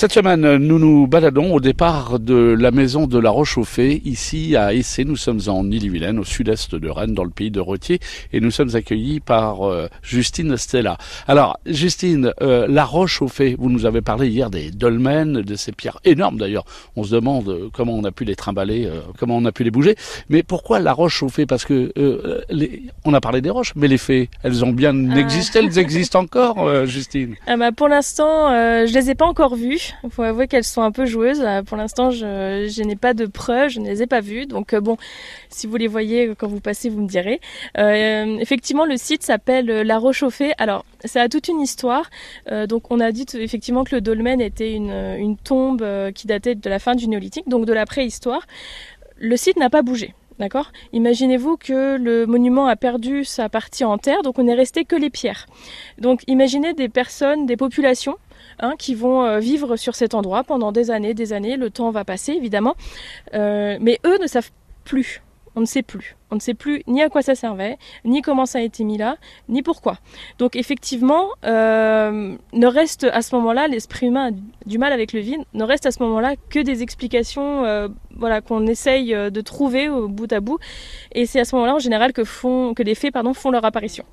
Cette semaine, nous nous baladons au départ de la maison de la Roche-Chauffée, ici à Essé. Nous sommes en Ille-et-Vilaine, au sud-est de Rennes, dans le pays de Retier, et nous sommes accueillis par euh, Justine Stella. Alors, Justine, euh, la Roche-Chauffée, vous nous avez parlé hier des dolmens, de ces pierres énormes d'ailleurs. On se demande euh, comment on a pu les trimballer, comment on a pu les bouger. Mais pourquoi la Roche-Chauffée Parce que les... on a parlé des roches, mais les fées, elles ont bien ah. existé, elles existent encore, Justine. Ah bah pour l'instant, je les ai pas encore vues. Il faut avouer qu'elles sont un peu joueuses. Euh, pour l'instant, je, n'ai pas de preuves, je ne les ai pas vues. Donc euh, bon, si vous les voyez quand vous passez, vous me direz. Euh, effectivement, le site s'appelle La Rochauffée. Alors, ça a toute une histoire. Euh, donc, on a dit effectivement que le dolmen était une, une tombe qui datait de la fin du néolithique, donc de la préhistoire. Le site n'a pas bougé. D'accord? Imaginez-vous que le monument a perdu sa partie en terre, donc on n'est resté que les pierres. Donc imaginez des personnes, des populations Hein, qui vont euh, vivre sur cet endroit pendant des années, des années. Le temps va passer, évidemment. Euh, mais eux ne savent plus. On ne sait plus. On ne sait plus ni à quoi ça servait, ni comment ça a été mis là, ni pourquoi. Donc effectivement, euh, ne reste à ce moment-là, l'esprit humain a du mal avec le vide, ne reste à ce moment-là que des explications voilà, qu'on essaye de trouver au bout à bout. Et c'est à ce moment-là en général que, font, que les faits pardon, font leur apparition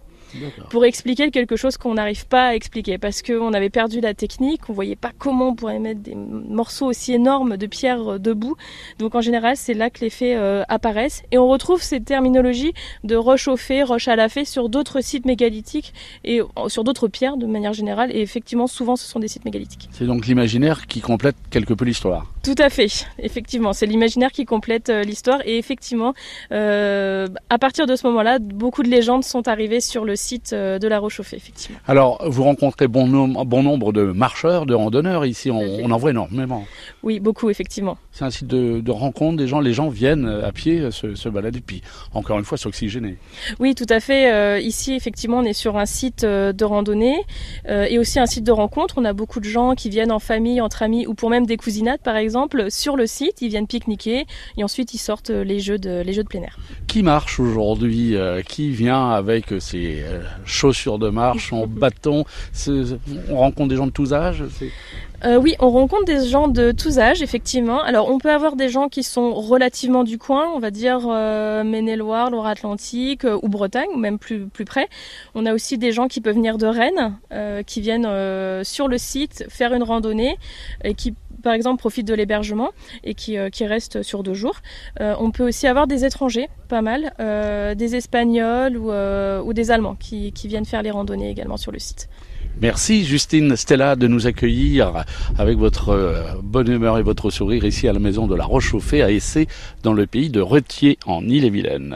pour expliquer quelque chose qu'on n'arrive pas à expliquer parce qu'on avait perdu la technique, on voyait pas comment on pourrait mettre des morceaux aussi énormes de pierre euh, debout. Donc en général, c'est là que les faits euh, apparaissent et on retrouve ces terminologies de roche au fait, roche à la fée sur d'autres sites mégalithiques et euh, sur d'autres pierres de manière générale et effectivement souvent ce sont des sites mégalithiques. C'est donc l'imaginaire qui complète quelque peu l'histoire. Tout à fait, effectivement, c'est l'imaginaire qui complète l'histoire et effectivement à partir de ce moment-là, beaucoup de légendes sont arrivées sur le site euh, de la Rochauffée, effectivement. Alors, vous rencontrez bon, bon nombre de marcheurs, de randonneurs ici, on, en voit énormément. Oui, beaucoup, effectivement. C'est un site de, rencontre, des gens, les gens viennent à pied se, se balader, puis encore une fois, s'oxygéner. Oui, tout à fait. Euh, ici, effectivement, on est sur un site euh, de randonnée et aussi un site de rencontre. On a beaucoup de gens qui viennent en famille, entre amis, ou pour même des cousinades, par exemple, sur le site. Ils viennent pique-niquer et ensuite ils sortent les jeux de, les jeux de plein air. Qui marche aujourd'hui Qui vient avec ses chaussures de marche, en bâton. On rencontre des gens de tous âges euh, oui, on rencontre des gens de tous âges, effectivement. Alors, on peut avoir des gens qui sont relativement du coin, on va dire euh, Maine-et-Loire, Loire-Atlantique ou Bretagne, ou même plus, plus près. On a aussi des gens qui peuvent venir de Rennes, qui viennent sur le site faire une randonnée et qui par exemple profitent de l'hébergement et qui, qui restent sur deux jours. on peut aussi avoir des étrangers, pas mal, des Espagnols ou, ou des Allemands qui, viennent faire les randonnées également sur le site. Merci Justine Stella de nous accueillir avec votre euh, bonne humeur et votre sourire ici à la maison de la Roche-Chauffée à Essé dans le pays de Retier en Ille-et-Vilaine.